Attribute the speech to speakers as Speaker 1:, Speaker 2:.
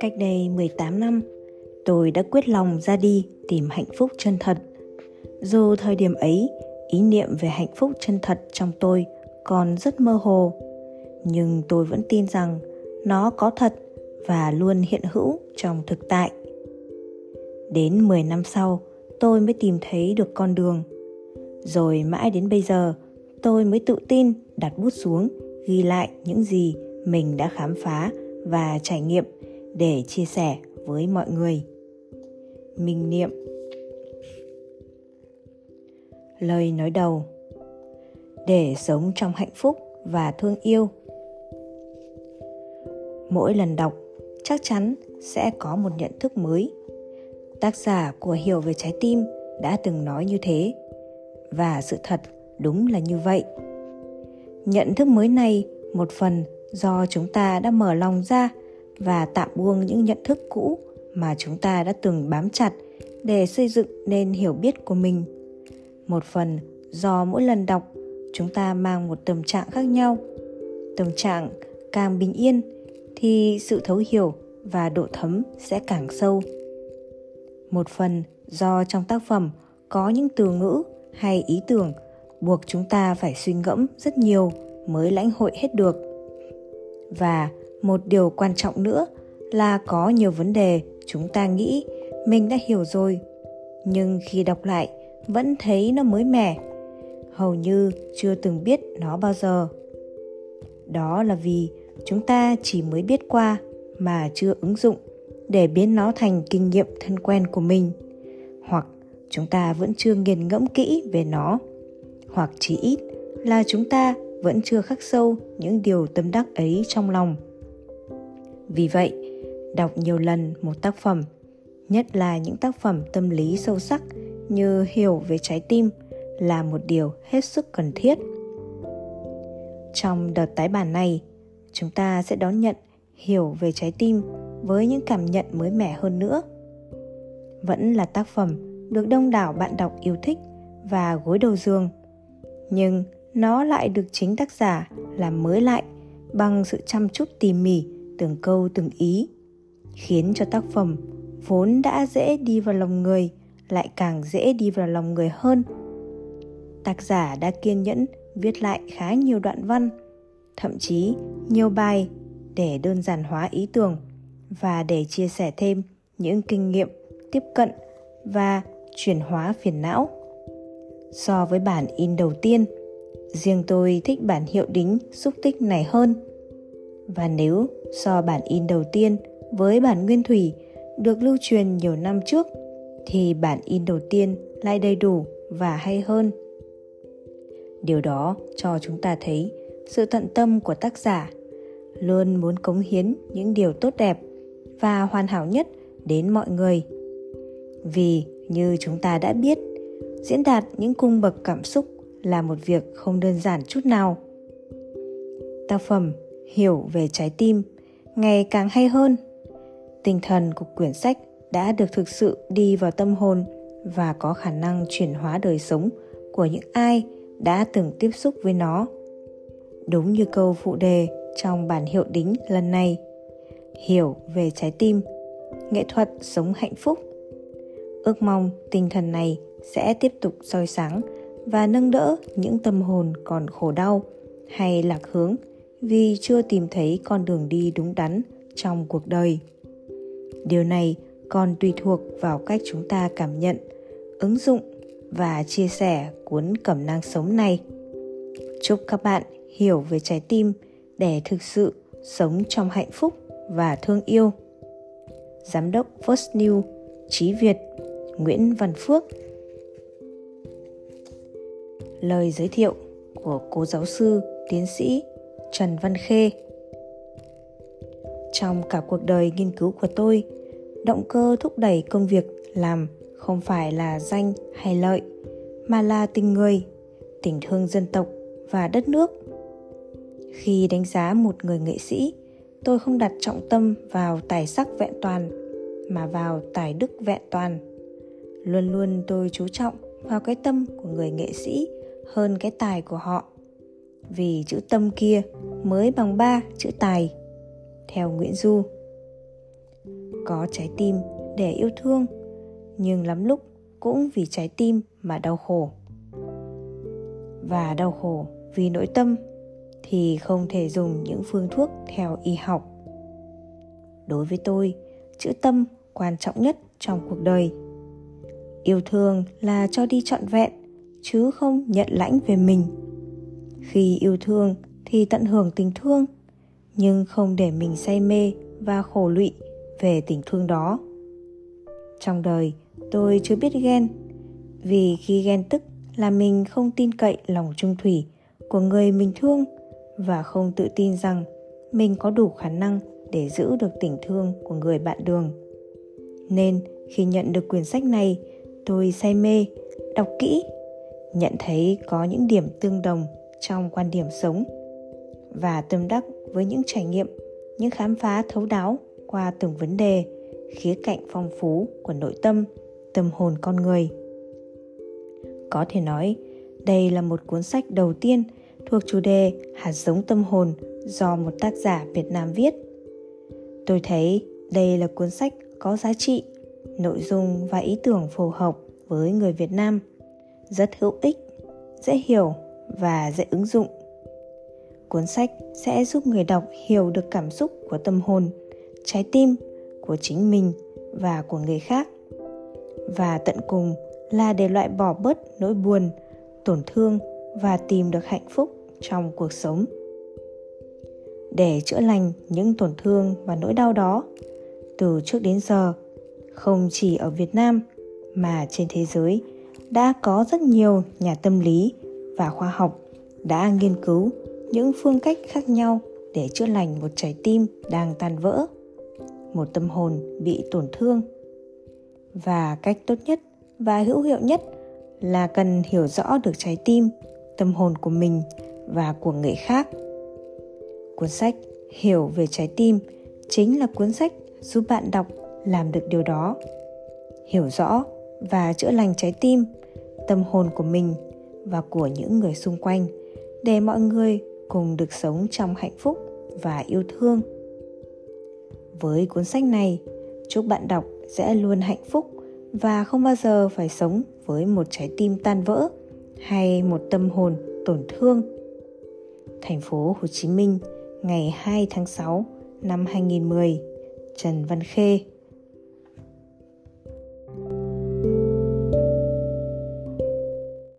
Speaker 1: Cách đây 18 năm, tôi đã quyết lòng ra đi tìm hạnh phúc chân thật. Dù thời điểm ấy, ý niệm về hạnh phúc chân thật trong tôi còn rất mơ hồ, nhưng tôi vẫn tin rằng nó có thật và luôn hiện hữu trong thực tại. Đến 10 năm sau, tôi mới tìm thấy được con đường. Rồi mãi đến bây giờ, tôi mới tự tin đặt bút xuống, ghi lại những gì mình đã khám phá và trải nghiệm để chia sẻ với mọi người. Minh niệm. Lời nói đầu. Để sống trong hạnh phúc và thương yêu. Mỗi lần đọc, chắc chắn sẽ có một nhận thức mới. Tác giả của hiểu về trái tim đã từng nói như thế. Và sự thật đúng là như vậy nhận thức mới này một phần do chúng ta đã mở lòng ra và tạm buông những nhận thức cũ mà chúng ta đã từng bám chặt để xây dựng nên hiểu biết của mình. Một phần do mỗi lần đọc, chúng ta mang một tâm trạng khác nhau. Tâm trạng càng bình yên thì sự thấu hiểu và độ thấm sẽ càng sâu. Một phần do trong tác phẩm có những từ ngữ hay ý tưởng buộc chúng ta phải suy ngẫm rất nhiều mới lãnh hội hết được. Và một điều quan trọng nữa là có nhiều vấn đề chúng ta nghĩ mình đã hiểu rồi, nhưng khi đọc lại vẫn thấy nó mới mẻ, hầu như chưa từng biết nó bao giờ. Đó là vì chúng ta chỉ mới biết qua mà chưa ứng dụng để biến nó thành kinh nghiệm thân quen của mình, hoặc chúng ta vẫn chưa nghiền ngẫm kỹ về nó hoặc chỉ ít là chúng ta vẫn chưa khắc sâu những điều tâm đắc ấy trong lòng. Vì vậy, đọc nhiều lần một tác phẩm, nhất là những tác phẩm tâm lý sâu sắc như hiểu về trái tim là một điều hết sức cần thiết. Trong đợt tái bản này, chúng ta sẽ đón nhận hiểu về trái tim với những cảm nhận mới mẻ hơn nữa. Vẫn là tác phẩm được đông đảo bạn đọc yêu thích và gối đầu giường nhưng nó lại được chính tác giả làm mới lại bằng sự chăm chút tỉ mỉ, từng câu từng ý, khiến cho tác phẩm vốn đã dễ đi vào lòng người lại càng dễ đi vào lòng người hơn. Tác giả đã kiên nhẫn viết lại khá nhiều đoạn văn, thậm chí nhiều bài để đơn giản hóa ý tưởng và để chia sẻ thêm những kinh nghiệm tiếp cận và chuyển hóa phiền não so với bản in đầu tiên, riêng tôi thích bản hiệu đính xúc tích này hơn. Và nếu so bản in đầu tiên với bản nguyên thủy được lưu truyền nhiều năm trước, thì bản in đầu tiên lại đầy đủ và hay hơn. Điều đó cho chúng ta thấy sự tận tâm của tác giả luôn muốn cống hiến những điều tốt đẹp và hoàn hảo nhất đến mọi người. Vì như chúng ta đã biết diễn đạt những cung bậc cảm xúc là một việc không đơn giản chút nào. Tác phẩm hiểu về trái tim ngày càng hay hơn. Tinh thần của quyển sách đã được thực sự đi vào tâm hồn và có khả năng chuyển hóa đời sống của những ai đã từng tiếp xúc với nó. Đúng như câu phụ đề trong bản hiệu đính lần này, hiểu về trái tim, nghệ thuật sống hạnh phúc. Ước mong tinh thần này sẽ tiếp tục soi sáng và nâng đỡ những tâm hồn còn khổ đau hay lạc hướng vì chưa tìm thấy con đường đi đúng đắn trong cuộc đời. Điều này còn tùy thuộc vào cách chúng ta cảm nhận, ứng dụng và chia sẻ cuốn cẩm nang sống này. Chúc các bạn hiểu về trái tim để thực sự sống trong hạnh phúc và thương yêu. Giám đốc First New Chí Việt, Nguyễn Văn Phước Lời giới thiệu của cố giáo sư tiến sĩ Trần Văn Khê Trong cả cuộc đời nghiên cứu của tôi, động cơ thúc đẩy công việc làm không phải là danh hay lợi, mà là tình người, tình thương dân tộc và đất nước. Khi đánh giá một người nghệ sĩ, tôi không đặt trọng tâm vào tài sắc vẹn toàn, mà vào tài đức vẹn toàn. Luôn luôn tôi chú trọng vào cái tâm của người nghệ sĩ hơn cái tài của họ vì chữ tâm kia mới bằng ba chữ tài. Theo Nguyễn Du. Có trái tim để yêu thương, nhưng lắm lúc cũng vì trái tim mà đau khổ. Và đau khổ vì nội tâm thì không thể dùng những phương thuốc theo y học. Đối với tôi, chữ tâm quan trọng nhất trong cuộc đời. Yêu thương là cho đi trọn vẹn chứ không nhận lãnh về mình. Khi yêu thương thì tận hưởng tình thương, nhưng không để mình say mê và khổ lụy về tình thương đó. Trong đời, tôi chưa biết ghen, vì khi ghen tức là mình không tin cậy lòng trung thủy của người mình thương và không tự tin rằng mình có đủ khả năng để giữ được tình thương của người bạn đường. Nên khi nhận được quyển sách này, tôi say mê, đọc kỹ nhận thấy có những điểm tương đồng trong quan điểm sống và tâm đắc với những trải nghiệm, những khám phá thấu đáo qua từng vấn đề, khía cạnh phong phú của nội tâm tâm hồn con người. Có thể nói, đây là một cuốn sách đầu tiên thuộc chủ đề hạt giống tâm hồn do một tác giả việt nam viết. Tôi thấy đây là cuốn sách có giá trị, nội dung và ý tưởng phù hợp với người việt nam rất hữu ích, dễ hiểu và dễ ứng dụng. Cuốn sách sẽ giúp người đọc hiểu được cảm xúc của tâm hồn, trái tim của chính mình và của người khác. Và tận cùng là để loại bỏ bớt nỗi buồn, tổn thương và tìm được hạnh phúc trong cuộc sống. Để chữa lành những tổn thương và nỗi đau đó, từ trước đến giờ, không chỉ ở việt nam mà trên thế giới đã có rất nhiều nhà tâm lý và khoa học đã nghiên cứu những phương cách khác nhau để chữa lành một trái tim đang tan vỡ, một tâm hồn bị tổn thương. Và cách tốt nhất và hữu hiệu nhất là cần hiểu rõ được trái tim, tâm hồn của mình và của người khác. Cuốn sách hiểu về trái tim chính là cuốn sách giúp bạn đọc làm được điều đó. Hiểu rõ và chữa lành trái tim tâm hồn của mình và của những người xung quanh để mọi người cùng được sống trong hạnh phúc và yêu thương với cuốn sách này chúc bạn đọc sẽ luôn hạnh phúc và không bao giờ phải sống với một trái tim tan vỡ hay một tâm hồn tổn thương. Thành phố Hồ Chí Minh, ngày 2 tháng 6 năm 2010, Trần Văn Khê